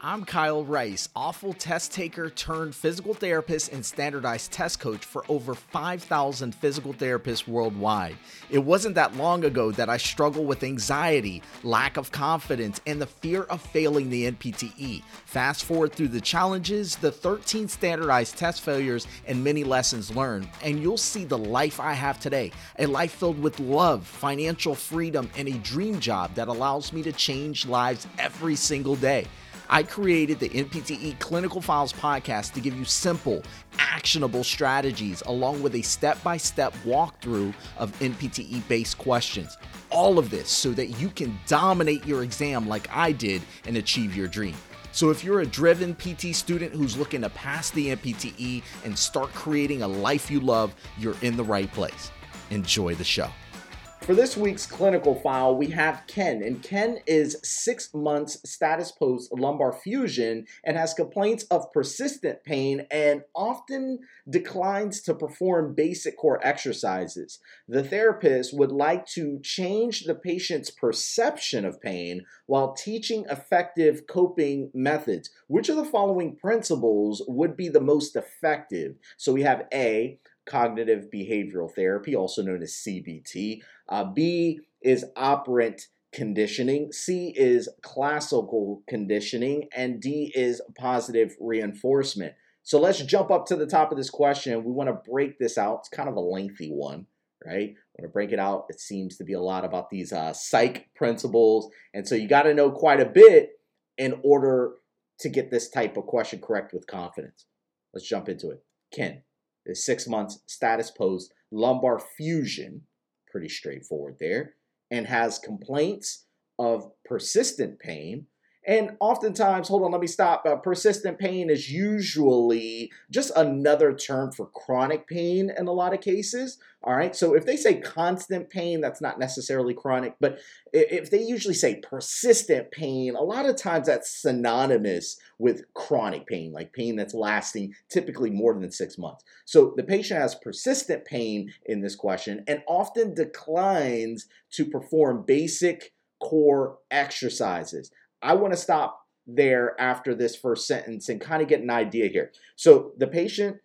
I'm Kyle Rice, awful test taker turned physical therapist and standardized test coach for over 5,000 physical therapists worldwide. It wasn't that long ago that I struggled with anxiety, lack of confidence, and the fear of failing the NPTE. Fast forward through the challenges, the 13 standardized test failures, and many lessons learned, and you'll see the life I have today a life filled with love, financial freedom, and a dream job that allows me to change lives every single day. I created the NPTE Clinical Files podcast to give you simple, actionable strategies along with a step by step walkthrough of NPTE based questions. All of this so that you can dominate your exam like I did and achieve your dream. So, if you're a driven PT student who's looking to pass the NPTE and start creating a life you love, you're in the right place. Enjoy the show. For this week's clinical file, we have Ken, and Ken is six months status post lumbar fusion and has complaints of persistent pain and often declines to perform basic core exercises. The therapist would like to change the patient's perception of pain while teaching effective coping methods. Which of the following principles would be the most effective? So we have A, cognitive behavioral therapy, also known as CBT. Uh, B is operant conditioning. C is classical conditioning. And D is positive reinforcement. So let's jump up to the top of this question. We want to break this out. It's kind of a lengthy one, right? I want to break it out. It seems to be a lot about these uh, psych principles. And so you got to know quite a bit in order to get this type of question correct with confidence. Let's jump into it. Ken six months status post lumbar fusion, pretty straightforward there, and has complaints of persistent pain and oftentimes, hold on, let me stop. Uh, persistent pain is usually just another term for chronic pain in a lot of cases. All right. So if they say constant pain, that's not necessarily chronic. But if they usually say persistent pain, a lot of times that's synonymous with chronic pain, like pain that's lasting typically more than six months. So the patient has persistent pain in this question and often declines to perform basic core exercises. I want to stop there after this first sentence and kind of get an idea here. So the patient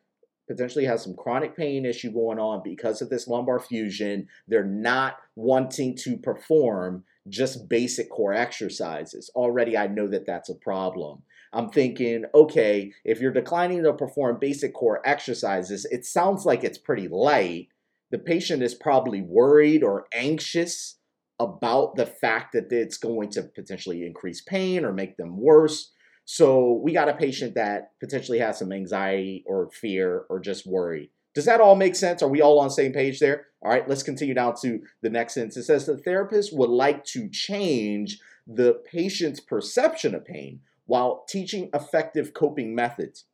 potentially has some chronic pain issue going on because of this lumbar fusion. They're not wanting to perform just basic core exercises. Already, I know that that's a problem. I'm thinking, okay, if you're declining to perform basic core exercises, it sounds like it's pretty light. The patient is probably worried or anxious about the fact that it's going to potentially increase pain or make them worse. So we got a patient that potentially has some anxiety or fear or just worry. Does that all make sense? Are we all on the same page there? All right, let's continue down to the next sentence. It says the therapist would like to change the patient's perception of pain while teaching effective coping methods.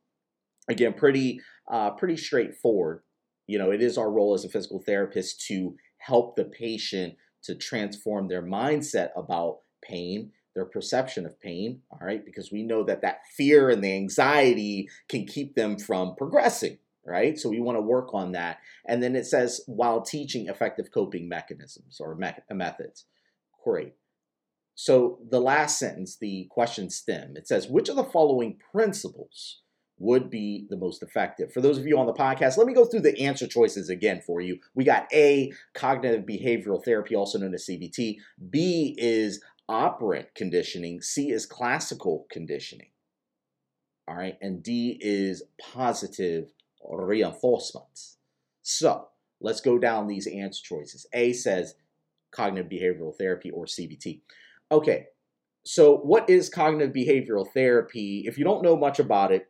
Again, pretty uh, pretty straightforward. You know, it is our role as a physical therapist to help the patient to transform their mindset about pain their perception of pain all right? Because we know that that fear and the anxiety can keep them from progressing right? So we want to work on that. And then it says while teaching effective coping mechanisms or me- methods. Great. So the last sentence the question stem it says which of the following principles would be the most effective. For those of you on the podcast, let me go through the answer choices again for you. We got A, cognitive behavioral therapy, also known as CBT. B is operant conditioning. C is classical conditioning. All right. And D is positive reinforcement. So let's go down these answer choices. A says cognitive behavioral therapy or CBT. Okay. So, what is cognitive behavioral therapy? If you don't know much about it,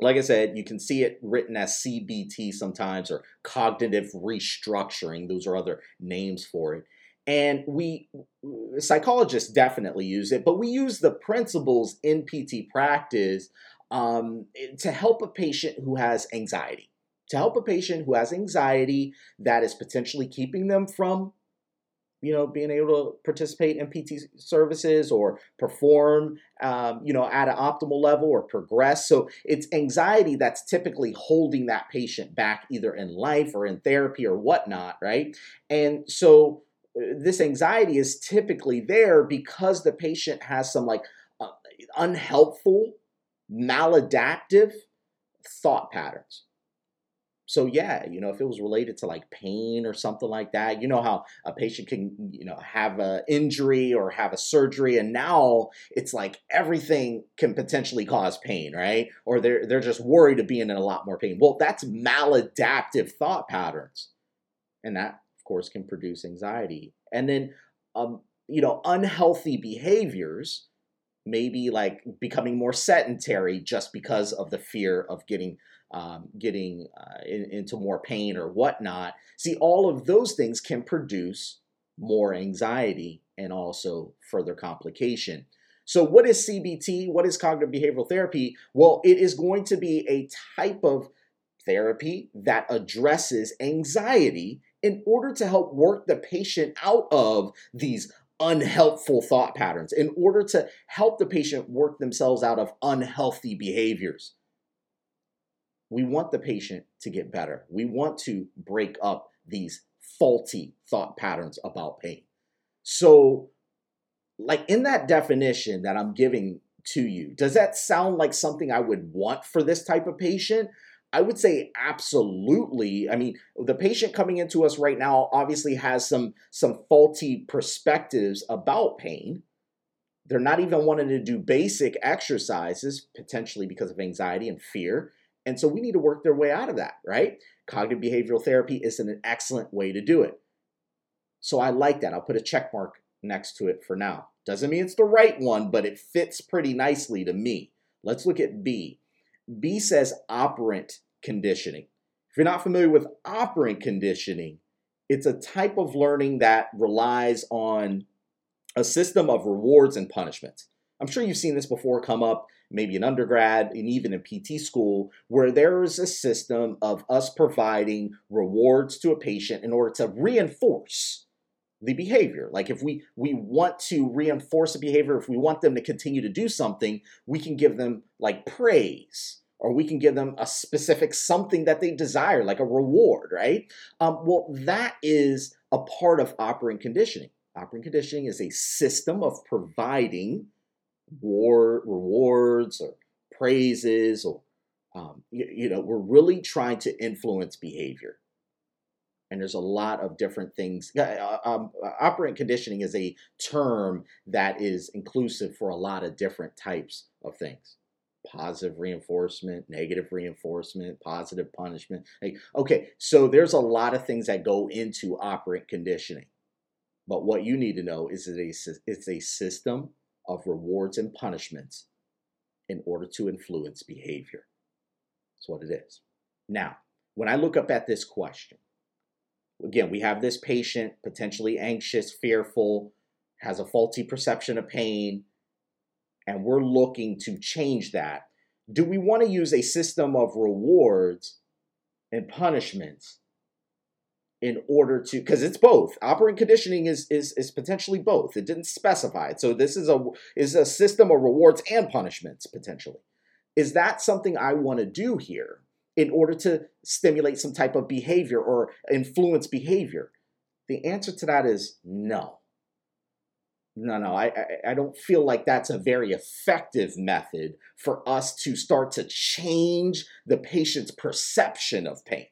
like I said, you can see it written as CBT sometimes or cognitive restructuring. Those are other names for it. And we, psychologists definitely use it, but we use the principles in PT practice um, to help a patient who has anxiety. To help a patient who has anxiety that is potentially keeping them from you know, being able to participate in PT services or perform, um, you know, at an optimal level or progress. So it's anxiety that's typically holding that patient back either in life or in therapy or whatnot, right? And so uh, this anxiety is typically there because the patient has some like uh, unhelpful, maladaptive thought patterns. So yeah, you know, if it was related to like pain or something like that, you know how a patient can, you know, have an injury or have a surgery, and now it's like everything can potentially cause pain, right? Or they're they're just worried of being in a lot more pain. Well, that's maladaptive thought patterns, and that of course can produce anxiety. And then, um, you know, unhealthy behaviors, maybe like becoming more sedentary just because of the fear of getting um, getting uh, in, into more pain or whatnot. See, all of those things can produce more anxiety and also further complication. So, what is CBT? What is cognitive behavioral therapy? Well, it is going to be a type of therapy that addresses anxiety in order to help work the patient out of these unhelpful thought patterns, in order to help the patient work themselves out of unhealthy behaviors we want the patient to get better. We want to break up these faulty thought patterns about pain. So, like in that definition that I'm giving to you, does that sound like something I would want for this type of patient? I would say absolutely. I mean, the patient coming into us right now obviously has some some faulty perspectives about pain. They're not even wanting to do basic exercises potentially because of anxiety and fear. And so we need to work their way out of that, right? Cognitive behavioral therapy is an excellent way to do it. So I like that. I'll put a check mark next to it for now. Doesn't mean it's the right one, but it fits pretty nicely to me. Let's look at B. B says operant conditioning. If you're not familiar with operant conditioning, it's a type of learning that relies on a system of rewards and punishments. I'm sure you've seen this before come up maybe in undergrad and even in PT school, where there is a system of us providing rewards to a patient in order to reinforce the behavior. Like if we we want to reinforce a behavior, if we want them to continue to do something, we can give them like praise or we can give them a specific something that they desire, like a reward, right? Um, well, that is a part of operant conditioning. Operant conditioning is a system of providing war, rewards or praises or um, you, you know we're really trying to influence behavior and there's a lot of different things. Um, operant conditioning is a term that is inclusive for a lot of different types of things positive reinforcement, negative reinforcement, positive punishment. Like, okay, so there's a lot of things that go into operant conditioning. But what you need to know is that it's a system of rewards and punishments in order to influence behavior. That's what it is. Now, when I look up at this question, again, we have this patient potentially anxious, fearful, has a faulty perception of pain, and we're looking to change that. Do we want to use a system of rewards and punishments in order to because it's both. Operant conditioning is is is potentially both. It didn't specify it. So this is a is a system of rewards and punishments potentially. Is that something i want to do here in order to stimulate some type of behavior or influence behavior? The answer to that is no. No no. I, I i don't feel like that's a very effective method for us to start to change the patient's perception of pain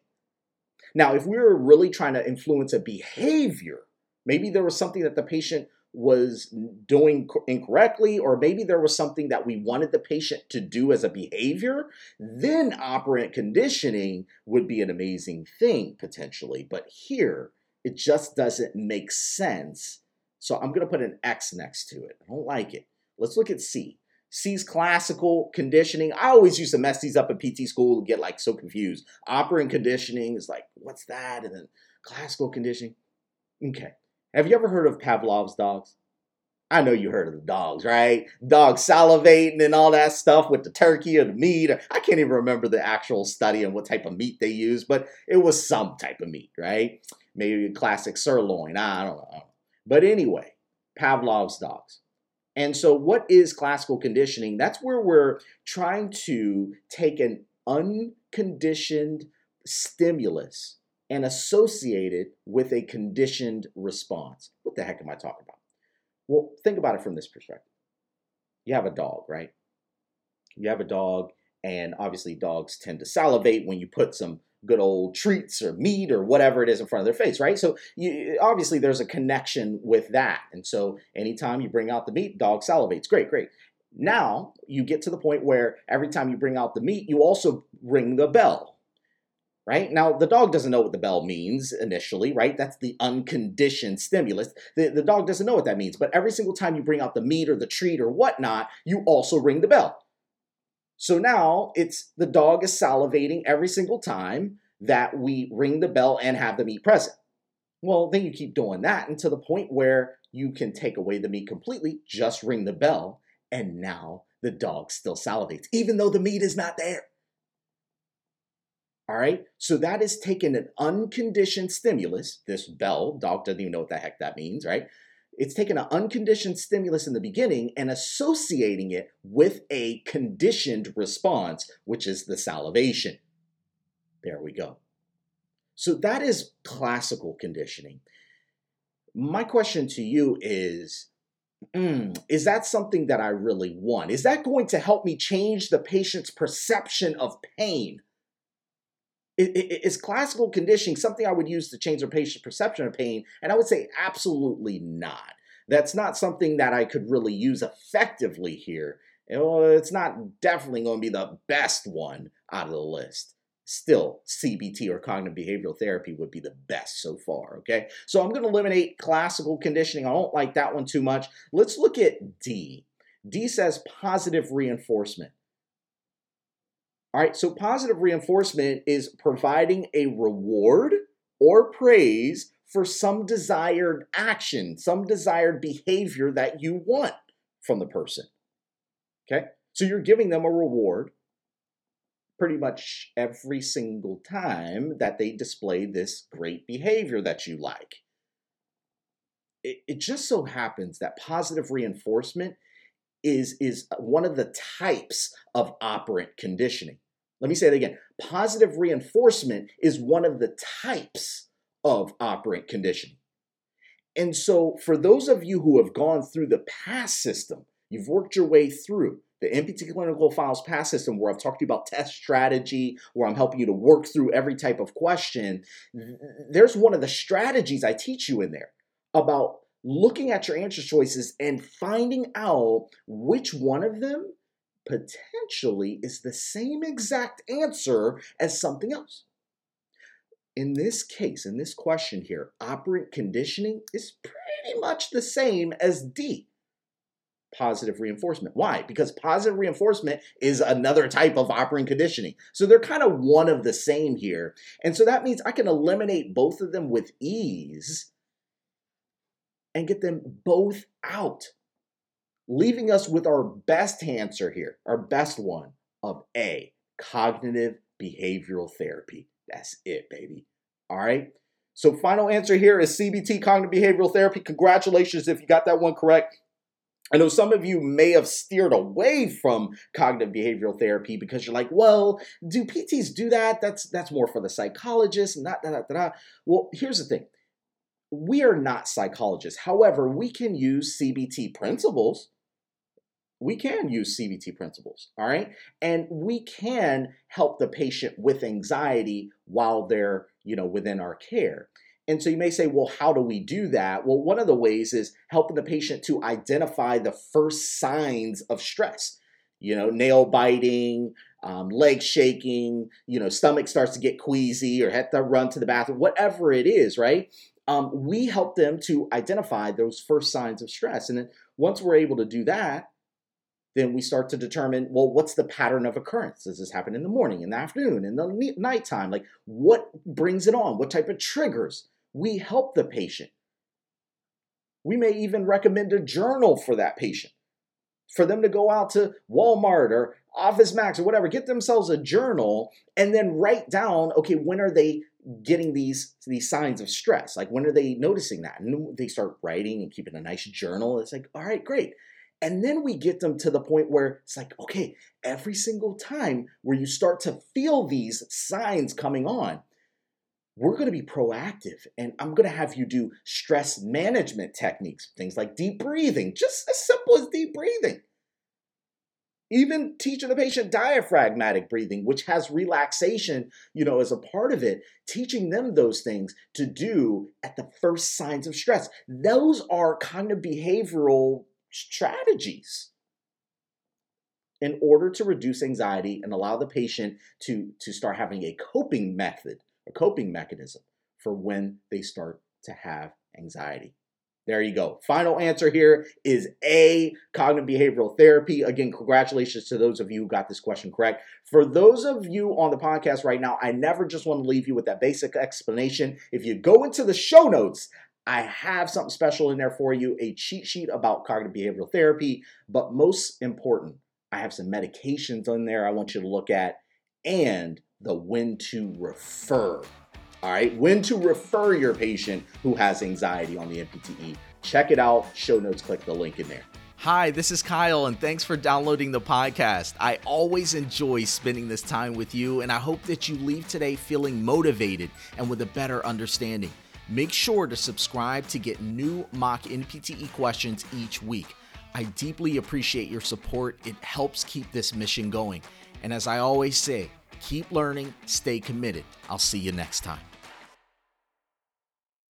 now, if we were really trying to influence a behavior, maybe there was something that the patient was doing incorrectly, or maybe there was something that we wanted the patient to do as a behavior, then operant conditioning would be an amazing thing potentially. But here, it just doesn't make sense. So I'm going to put an X next to it. I don't like it. Let's look at C. C's classical conditioning. I always used to mess these up in PT school and get like so confused. Operant conditioning is like, what's that? And then classical conditioning. Okay. Have you ever heard of Pavlov's dogs? I know you heard of the dogs, right? Dogs salivating and all that stuff with the turkey or the meat. I can't even remember the actual study and what type of meat they used, but it was some type of meat, right? Maybe a classic sirloin. I don't know. But anyway, Pavlov's dogs. And so, what is classical conditioning? That's where we're trying to take an unconditioned stimulus and associate it with a conditioned response. What the heck am I talking about? Well, think about it from this perspective. You have a dog, right? you have a dog, and obviously dogs tend to salivate when you put some good old treats or meat or whatever it is in front of their face, right? So you, obviously there's a connection with that. And so anytime you bring out the meat, dog salivates. Great, great. Now you get to the point where every time you bring out the meat, you also ring the bell. Right? Now, the dog doesn't know what the bell means initially, right? That's the unconditioned stimulus. The, the dog doesn't know what that means. But every single time you bring out the meat or the treat or whatnot, you also ring the bell. So now it's the dog is salivating every single time that we ring the bell and have the meat present. Well, then you keep doing that until the point where you can take away the meat completely, just ring the bell, and now the dog still salivates, even though the meat is not there. All right, so that is taking an unconditioned stimulus, this bell, dog doesn't even know what the heck that means, right? It's taking an unconditioned stimulus in the beginning and associating it with a conditioned response, which is the salivation. There we go. So that is classical conditioning. My question to you is mm, Is that something that I really want? Is that going to help me change the patient's perception of pain? Is classical conditioning something I would use to change a patient's perception of pain? And I would say absolutely not. That's not something that I could really use effectively here. Oh, it's not definitely going to be the best one out of the list. Still, CBT or cognitive behavioral therapy would be the best so far, okay? So I'm going to eliminate classical conditioning. I don't like that one too much. Let's look at D. D says positive reinforcement. All right, so positive reinforcement is providing a reward or praise for some desired action, some desired behavior that you want from the person. Okay, so you're giving them a reward pretty much every single time that they display this great behavior that you like. It, it just so happens that positive reinforcement is is one of the types of operant conditioning. Let me say it again. Positive reinforcement is one of the types of operant conditioning. And so, for those of you who have gone through the PASS system, you've worked your way through the NPT Clinical Files PASS system, where I've talked to you about test strategy, where I'm helping you to work through every type of question. There's one of the strategies I teach you in there about looking at your answer choices and finding out which one of them potentially is the same exact answer as something else. In this case, in this question here, operant conditioning is pretty much the same as D, positive reinforcement. Why? Because positive reinforcement is another type of operant conditioning. So they're kind of one of the same here. And so that means I can eliminate both of them with ease and get them both out leaving us with our best answer here, our best one of A, cognitive behavioral therapy. That's it, baby. All right. So, final answer here is CBT, cognitive behavioral therapy. Congratulations if you got that one correct. I know some of you may have steered away from cognitive behavioral therapy because you're like, well, do PTs do that? That's that's more for the psychologist, not da, da, da, da. Well, here's the thing. We are not psychologists. However, we can use CBT principles we can use CBT principles, all right? And we can help the patient with anxiety while they're, you know, within our care. And so you may say, well, how do we do that? Well, one of the ways is helping the patient to identify the first signs of stress. You know, nail biting, um, leg shaking, you know, stomach starts to get queasy or have to run to the bathroom, whatever it is, right? Um, we help them to identify those first signs of stress. And then once we're able to do that, then we start to determine well what's the pattern of occurrence? Does this happen in the morning in the afternoon in the nighttime? Like what brings it on? What type of triggers? We help the patient. We may even recommend a journal for that patient. For them to go out to walmart or office max or whatever get themselves a journal and then write down okay when are they getting these these signs of stress? Like when are they noticing that? And they start writing and keeping a nice journal. It's like all right great and then we get them to the point where it's like, okay, every single time where you start to feel these signs coming on, we're going to be proactive and I'm going to have you do stress management techniques, things like deep breathing, just as simple as deep breathing. even teaching the patient diaphragmatic breathing which has relaxation you know as a part of it teaching them those things to do at the first signs of stress those are kind of behavioral strategies in order to reduce anxiety and allow the patient to to start having a coping method a coping mechanism for when they start to have anxiety there you go. Final answer here is A, cognitive behavioral therapy. Again, congratulations to those of you who got this question correct. For those of you on the podcast right now, I never just want to leave you with that basic explanation. If you go into the show notes, I have something special in there for you a cheat sheet about cognitive behavioral therapy. But most important, I have some medications in there I want you to look at and the when to refer all right, when to refer your patient who has anxiety on the NPTE. Check it out. Show notes, click the link in there. Hi, this is Kyle, and thanks for downloading the podcast. I always enjoy spending this time with you, and I hope that you leave today feeling motivated and with a better understanding. Make sure to subscribe to get new mock NPTE questions each week. I deeply appreciate your support, it helps keep this mission going. And as I always say, keep learning, stay committed. I'll see you next time.